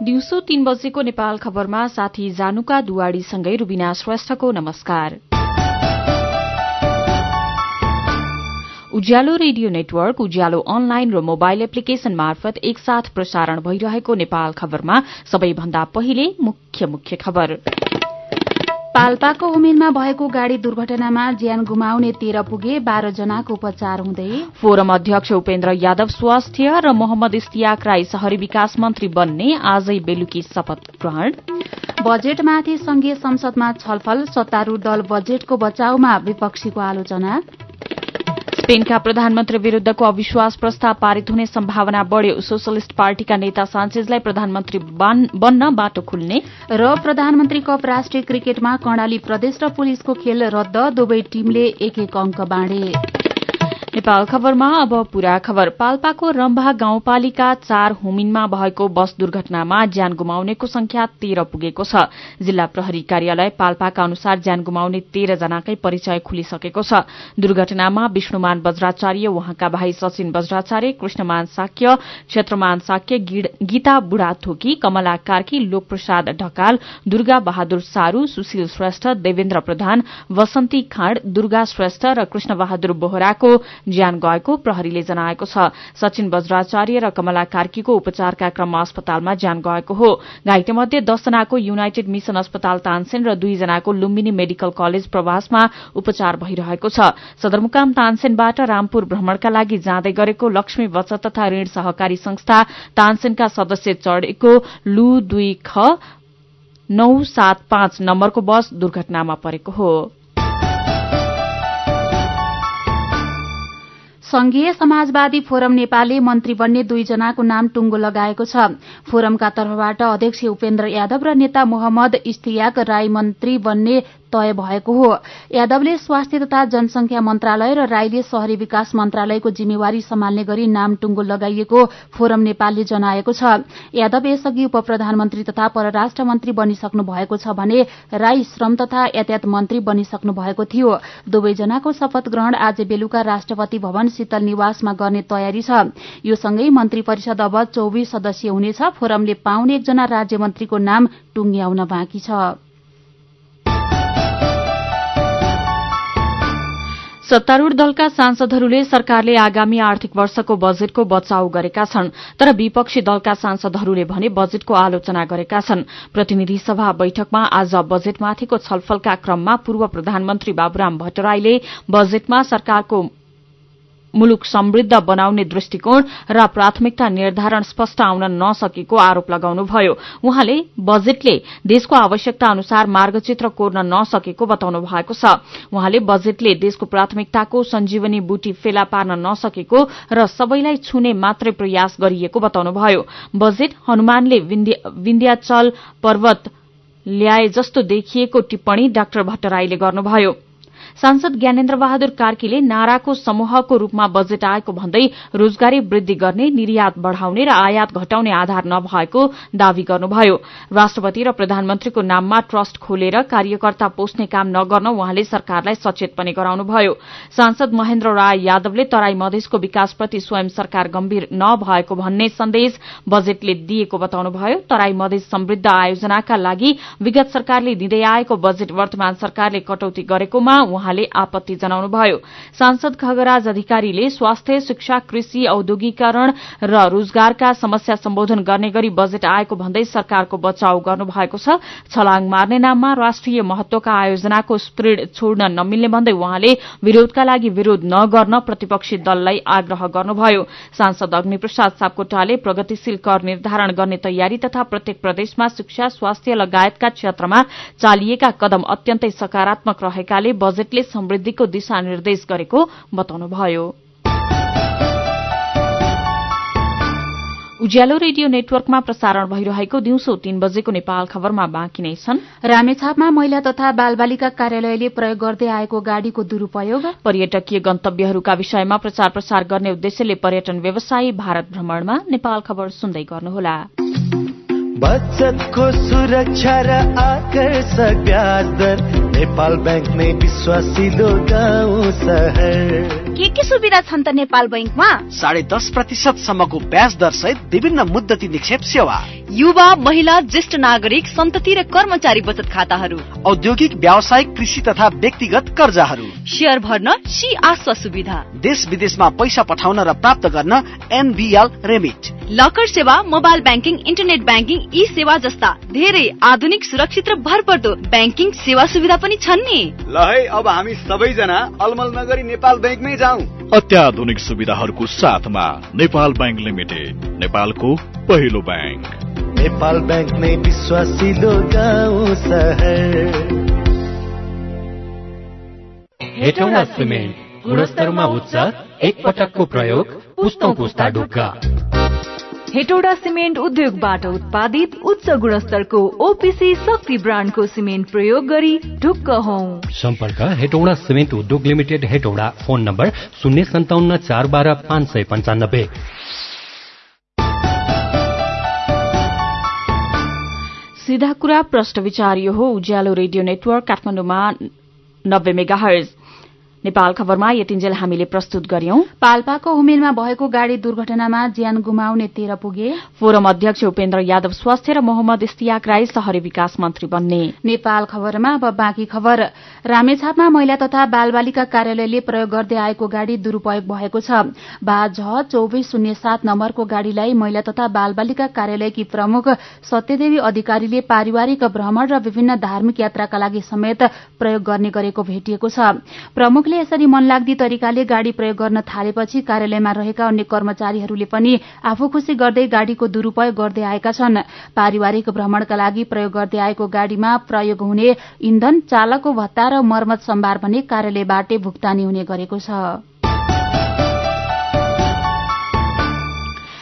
तीन बजेको नेपाल खबरमा साथी जानुका दुवाडीसँगै रुबिना श्रेष्ठको नमस्कार। Ujyalo radio network Ujyalo online र मोबाइल एप्लिकेशन मार्फत एकसाथ प्रसारण भइरहेको नेपाल खबरमा सबैभन्दा पहिले मुख्य मुख्य खबर। पाल्पाको उमेरमा भएको गाड़ी दुर्घटनामा ज्यान गुमाउने तेह्र पुगे बाह्र जनाको उपचार हुँदै फोरम अध्यक्ष उपेन्द्र यादव स्वास्थ्य र मोहम्मद इस्तियाक राई शहरी विकास मन्त्री बन्ने आजै बेलुकी शपथ ग्रहण। बजेटमाथि संघीय संसदमा छलफल सत्तारूढ़ दल बजेटको बचाउमा विपक्षीको आलोचना। स्पेनका प्रधानमन्त्री विरूद्धको अविश्वास प्रस्ताव पारित हुने सम्भावना बढ़्यो। सोशलिस्ट पार्टीका नेता सान्चेजलाई प्रधानमन्त्री बन्न बाटो खुल्ने र प्रधानमन्त्री कप राष्ट्रिय क्रिकेटमा कर्णाली प्रदेश र पुलिसको खेल रद्द। दुवै टीमले एक एक अंक बाँडे। नेपाल खबरमा अब पूरा खबर। पाल्पाको रम्भा गाउँपालिका चार हुमिनमा भएको बस दुर्घटनामा ज्यान गुमाउनेको संख्या तेह्र पुगेको छ। जिल्ला प्रहरी कार्यालय पाल्पाका अनुसार ज्यान गुमाउने तेह्र जनाकै परिचय खुलिसकेको छ। दुर्घटनामा विष्णुमान बज्राचार्य उहाँका भाइ सचिन बज्राचार्य कृष्णमान साक्य क्षेत्रमान साक्य गीता बुढाथोकी कमला कार्की लोकप्रसाद ढकाल दुर्गा बहादुर सारू सुशील श्रेष्ठ देवेन्द्र प्रधान वसन्ती खाँड दुर्गा श्रेष्ठ र कृष्ण बहादुर बोहराको ज्यान गएको प्रहरीले जनाएको छ। सचिन बज्राचार्य र कमला कार्कीको उपचारका क्रममा अस्पतालमा ज्यान गएको हो। घाइते मध्ये दसजनाको युनाइटेड मिशन अस्पताल तानसेन र दुईजनाको लुम्बिनी मेडिकल कलेज प्रवासमा उपचार भइरहेको छ। सदरमुकाम तानसेनबाट रामपुर भ्रमणका लागि जाँदै गरेको लक्ष्मी बचत तथा ऋण सहकारी संस्था तानसेनका सदस्य चढ़ेको लु दुई ख नौ सात पाँच नम्बरको बस दुर्घटनामा परेको हो। संघीय समाजवादी फोरम नेपालले मन्त्री बन्ने दुईजनाको नाम टुङ्गो लगाएको छ। फोरमका तर्फबाट अध्यक्ष उपेन्द्र यादव र नेता मोहम्मद इस्तियाक राई मन्त्री बन्ने तय भएको हो। यादवले स्वास्थ्य तथा जनसंख्या मन्त्रालय र राईले शहरी विकास मन्त्रालयको जिम्मेवारी सम्हाल्ने गरी नाम टुङ्गो लगाइएको फोरम नेपालले जनाएको छ। यादव यसअघि उप प्रधानमन्त्री तथा परराष्ट्र मन्त्री बनिसक्नु भएको छ भने राई श्रम तथा यातायात मन्त्री बनिसक्नु भएको थियो। दुवैजनाको शपथ ग्रहण आज बेलुका राष्ट्रपति भवन शीतल निवासमा गर्ने तयारी छ। यो सँगै मन्त्री परिषद अब चौविस सदस्यीय हुनेछ। फोरमले पाउने एकजना राज्य मन्त्रीको नाम टुङ्ग्याउन बाँकी छ। सत्तारूढ़ दलका सांसदहरूले सरकारले आगामी आर्थिक वर्षको बजेटको बचाउ गरेका छन् तर विपक्षी दलका सांसदहरूले भने बजेटको आलोचना गरेका छन्। प्रतिनिधि सभा बैठकमा आज बजेटमाथिको छलफलका क्रममा पूर्व प्रधानमन्त्री बाबुराम भट्टराईले बजेटमा सरकारको मुलुक समृद्ध बनाउने दृष्टिकोण र प्राथमिकता निर्धारण स्पष्ट आउन नसकेको आरोप लगाउनुभयो। उहाँले बजेटले देशको आवश्यकता अनुसार मार्गचित्र कोर्न नसकेको बताउनु भएको छ। उहाँले बजेटले देशको प्राथमिकताको संजीवनी बुटी फेला पार्न नसकेको र सबैलाई छुने मात्रै प्रयास गरिएको बताउनुभयो। बजेट हनुमानले विन्ध्याचल पर्वत ल्याए जस्तो देखिएको टिप्पणी डाक्टर भट्टराईले गर्नुभयो। सांसद ज्ञानेन्द्र बहादुर कार्कीले नाराको समूहको रूपमा बजेट आएको भन्दै रोजगारी वृद्धि गर्ने निर्यात बढ़ाउने र आयात घटाउने आधार नभएको दावी गर्नुभयो। राष्ट्रपति र प्रधानमन्त्रीको नाममा ट्रस्ट खोलेर कार्यकर्ता पोस्ने काम नगर्न उहाँले सरकारलाई सचेत पनि गराउनुभयो। सांसद महेन्द्र राय यादवले तराई मधेसको विकासप्रति स्वयं सरकार गम्भीर नभएको भन्ने सन्देश बजेटले दिएको बताउनुभयो। तराई मधेस समृद्ध आयोजनाका लागि विगत सरकारले दिँदै आएको बजेट वर्तमान सरकारले कटौती गरेकोमा उहाँले आपत्ति जनाउनुभयो। सांसद खगराज अधिकारीले स्वास्थ्य शिक्षा कृषि औद्योगिकरण र रोजगारका समस्या सम्बोधन गर्ने गरी बजेट आएको भन्दै सरकारको बचाउ गर्नुभएको छ। छलाङ मार्ने नाममा राष्ट्रिय महत्वका आयोजनाको स्प्रिड छोड्न नमिल्ने भन्दै उहाँले विरोधका लागि विरोध नगर्न प्रतिपक्षी दललाई आग्रह गर्नुभयो। सांसद अग्निप्रसाद सापकोटाले प्रगतिशील कर निर्धारण गर्ने तयारी तथा प्रत्येक प्रदेशमा शिक्षा स्वास्थ्य लगायतका क्षेत्रमा चालिएका कदम अत्यन्तै सकारात्मक रहेकाले बजेट बजेटले समृद्धिको दिशा निर्देश गरेको बताउनुभयो। उज्यालो रेडियो नेटवर्कमा प्रसारण भइरहेको दिउँसो तीन बजेको नेपाल खबरमा बाँकी नै छन्। रामेछापमा महिला तथा बालबालिका कार्यालयले प्रयोग गर्दै आएको गाड़ीको दुरूपयोग। पर्यटकीय गन्तव्यहरूका विषयमा प्रचार प्रसार गर्ने उद्देश्यले पर्यटन व्यवसायी भारत भ्रमणमा नेपाल खबर सुन्दै गर्नुहोला। बचतको सुरक्षा र आकर्षक ब्याज दर नेपाल ब्याङ्क नै विश्वासिलो गाउँ सहर के के सुविधा छन् त नेपाल बैङ्कमा? साढे दस प्रतिशत सम्मको ब्याज दर सहित विभिन्न मुद्दती निक्षेप सेवा। युवा महिला ज्येष्ठ नागरिक सन्तति र कर्मचारी बचत खाताहरू। औद्योगिक व्यावसायिक कृषि तथा व्यक्तिगत कर्जाहरू। सेयर भर्न सी आश्वा सुविधा। देश विदेशमा पैसा पठाउन र प्राप्त गर्न एनबिएल रेमिट। लकर सेवा mobile banking internet banking E सेवा जस्ता धेरै आधुनिक सुरक्षित र भरपर्दो ब्याङ्किङ सेवा सुविधा पनि छन् नि। ल है अब हामी सबैजना अलमल नगरी नेपाल ब्याङ्कमै जाउँ। अत्याधुनिक सुविधाहरूको साथमा नेपाल ब्याङ्क लिमिटेड नेपालको पहिलो ब्याङ्क। नेपाल ब्याङ्क नै विश्वासिलो गाउँ सहर हेटौँडा सिमेन्ट गुणस्तरमा उच्च एक पटकको प्रयोग पुस्तौँ पुस्ता ढुक्का हेटौडा सिमेन्ट उद्योगबाट उत्पादित उच्च गुणस्तरको ओपिसी शक्ति ब्रान्डको सिमेन्ट प्रयोग गरी ढुक्क हौ सम्पर्क हेटौडा सिमेन्ट उद्योग लिमिटेड हेटौडा फोन नम्बर शून्य सन्ताउन्न चार बाह्र पाँच सय पञ्चानब्बे सीधा कुरा प्रश्न विचार यो हो उज्यालो रेडियो नेटवर्क काठमाडौँमा नब्बे मेगा नेपाल खबरमा यतिन्जेल हामीले प्रस्तुत गर्यौं। पाल्पाको उमेरमा भएको गाड़ी दुर्घटनामा ज्यान गुमाउने तेह्र पुगे। फोरम अध्यक्ष उपेन्द्र यादव स्वास्थ्य र मोहम्मद इस्तियाक राई शहरी विकास मन्त्री बन्ने। नेपाल खबरमा अब बाँकी खबर। रामेछापमा महिला तथा बालबालिका कार्यालयले प्रयोग गर्दै आएको गाड़ी दुरूपयोग भएको छ। बा झ चौबिस शून्य सात नम्बरको गाड़ीलाई महिला तथा बालबालिका कार्यालयकी प्रमुख सत्यदेवी अधिकारीले पारिवारिक भ्रमण र विभिन्न धार्मिक यात्राका लागि समेत प्रयोग गर्ने गरेको भेटिएको छ। प्रमुख प्रमुखले यसरी मनलाग्दी तरिकाले गाड़ी प्रयोग गर्न थालेपछि कार्यालयमा रहेका अन्य कर्मचारीहरूले पनि आफू खुशी गर्दै गाड़ीको दुरूपयोग गर्दै आएका छन्। पारिवारिक भ्रमणका लागि प्रयोग गर्दै आएको गाड़ीमा प्रयोग हुने इन्धन चालकको भत्ता र मर्मत सम्भार भने कार्यालयबाटै भुक्तानी हुने गरेको छ।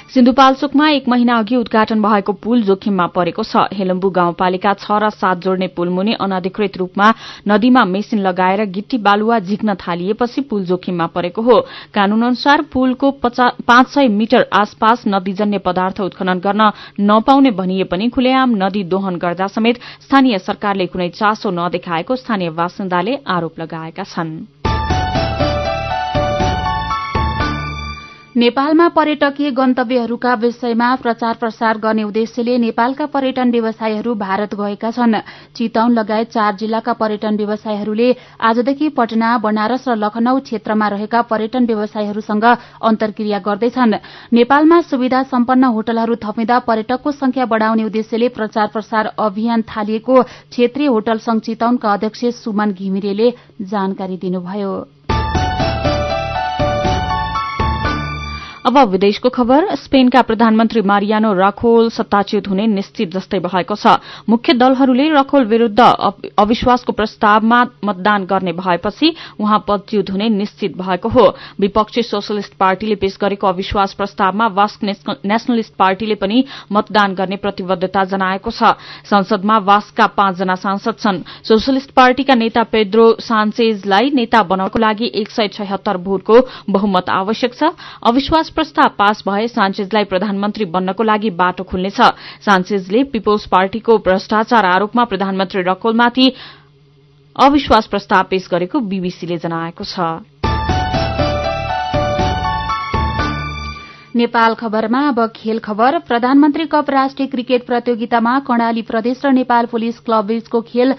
सिन्धुपाल्चोकमा एक महिना अघि उद्घाटन भएको पुल जोखिममा परेको छ। हेलम्बु गाउँपालिका छ र सात जोड्ने पुल मुनि अनाधिकृत रूपमा नदीमा मेसिन लगाएर गिट्टी बालुवा झिक्न थालिएपछि पुल जोखिममा परेको हो। कानून अनुसार पुलको पाँच सय मिटर आसपास नदीजन्य पदार्थ उत्खनन गर्न नपाउने भनिए पनि खुलेआम नदी दोहन गर्दा समेत स्थानीय सरकारले कुनै चासो नदेखाएको स्थानीय बासिन्दाले आरोप लगाएका छनृ। नेपालमा पर्यटकीय गन्तव्यहरूका विषयमा प्रचार प्रसार गर्ने उद्देश्यले नेपालका पर्यटन व्यवसायीहरू भारत गएका छन्। चितौन लगायत चार जिल्लाका पर्यटन व्यवसायीहरूले आजदेखि पटना बनारस र लखनऊ क्षेत्रमा रहेका पर्यटन व्यवसायीहरूसँग अन्तर्क्रिया गर्दैछन्। नेपालमा सुविधा सम्पन्न होटलहरू थपिँदा पर्यटकको संख्या बढ़ाउने उद्देश्यले प्रचार प्रसार अभियान थालिएको क्षेत्रीय होटल संघ चितौनका अध्यक्ष सुमन घिमिरेले जानकारी दिनुभयो। अब विदेशको खबर। स्पेनका प्रधानमन्त्री मारियानो राखोल सत्ताच्युत हुने निश्चित जस्तै भएको छ। मुख्य दलहरूले रखोल विरूद्ध अविश्वासको प्रस्तावमा मतदान गर्ने भएपछि उहाँ पदच्युत हुने निश्चित भएको हो। विपक्षी सोशलिस्ट पार्टीले पेश गरेको अविश्वास प्रस्तावमा वास्क नेशनलिस्ट पार्टीले पनि मतदान गर्ने प्रतिबद्धता जनाएको छ। संसदमा वास्कका पाँचजना सांसद छन्। सोशलिस्ट पार्टीका नेता पेद्रो सान्चेजलाई नेता बनाउनको लागि एक सय छयत्तर भोटको बहुमत आवश्यक छ। अविश्वास प्रस्ताव पास भए सान्चेजलाई प्रधानमन्त्री बन्नको लागि बाटो खुल्नेछ। सान्चेजले पीपल्स पार्टीको भ्रष्टाचार आरोपमा प्रधानमन्त्री रकोलमाथि अविश्वास प्रस्ताव पेश गरेको बीबीसीले जनाएको छ। नेपाल खबरमा अब खेल खबर। प्रधानमन्त्री कप राष्ट्रिय क्रिकेट प्रतियोगितामा कर्णाली प्रदेश र नेपाल पुलिस क्लब बीचको खेल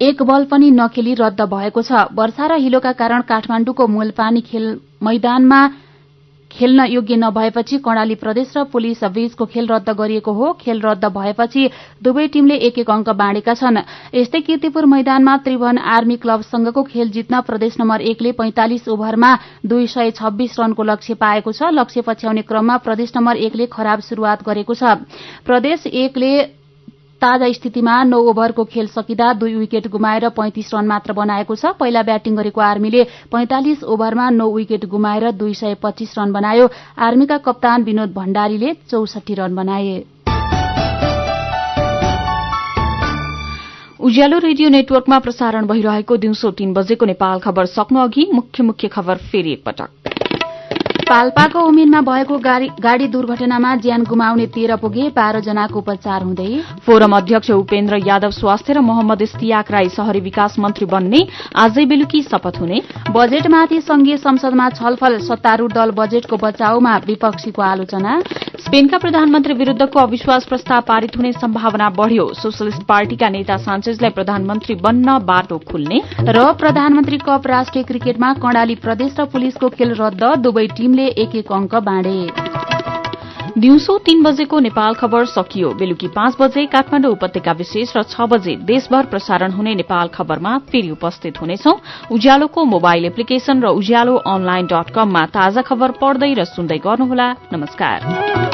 एक बल पनि नखेली रद्द भएको छ। वर्षा र हिलोका कारण काठमाण्डुको मूलपानी खेल मैदानमा खेल्न योग्य नभएपछि कर्णाली प्रदेश र पुलिस बीचको खेल रद्द गरिएको हो। खेल रद्द भएपछि दुवै टीमले एक एक अंक बाँडेका छन्। यस्तै किर्तिपुर मैदानमा त्रिभुवन आर्मी क्लबसँगको खेल जित्न प्रदेश नम्बर एकले पैंतालिस ओभरमा दुई सय छब्बीस रनको लक्ष्य पाएको छ। लक्ष्य पछ्याउने क्रममा प्रदेश नम्बर एकले खराब शुरूआत गरेको छ। प्रदेश एकले ताजा स्थितिमा नौ ओभरको खेल सकिँदा दुई विकेट गुमाएर पैंतिस रन मात्र बनाएको छ। पहिला ब्याटिङ गरेको आर्मीले पैंतालिस ओभरमा नौ विकेट गुमाएर दुई सय पच्चीस रन बनायो। आर्मीका कप्तान विनोद भण्डारीले चौसठी रन बनाए। उज्यालो रेडियो नेटवर्कमा प्रसारण भइरहेको दिउँसो तीन बजेको नेपाल खबर सक्नु अघि मुख्य मुख्य खबर फेरि एकपटक पाल्पाको उमेरमा भएको गाड़ी दुर्घटनामा ज्यान गुमाउने तेह्र पुगे बाह्र जनाको उपचार हुँदै फोरम अध्यक्ष उपेन्द्र यादव स्वास्थ्य र मोहम्मद इस्तियाक राई शहरी विकास मन्त्री बन्ने आजै बेलुकी शपथ हुने। बजेटमाथि संघीय संसदमा छलफल सत्तारूढ़ दल बजेटको बचाउमा विपक्षीको आलोचना। स्पेनका प्रधानमन्त्री विरूद्धको अविश्वास प्रस्ताव पारित हुने सम्भावना बढ़्यो। सोशलिस्ट पार्टीका नेता सान्चेजलाई प्रधानमन्त्री बन्न बाटो खुल्ने र प्रधानमन्त्री कप राष्ट्रिय क्रिकेटमा कर्णाली प्रदेश र पुलिसको खेल रद्द दुवै टीमले एक एक अंक बाँडे। दिउँसो तीन बजेको नेपाल खबर सकियो। बेलुकी पाँच बजे काठमाडौँ उपत्यका विशेष र छ बजे देशभर प्रसारण हुने नेपाल खबरमा फेरि उपस्थित हुनेछौ। उज्यालोको मोबाइल एप्लिकेशन र उज्यालो अनलाइन डट कममा ताजा खबर पढ्दै र सुन्दै गर्नुहोला। नमस्कार।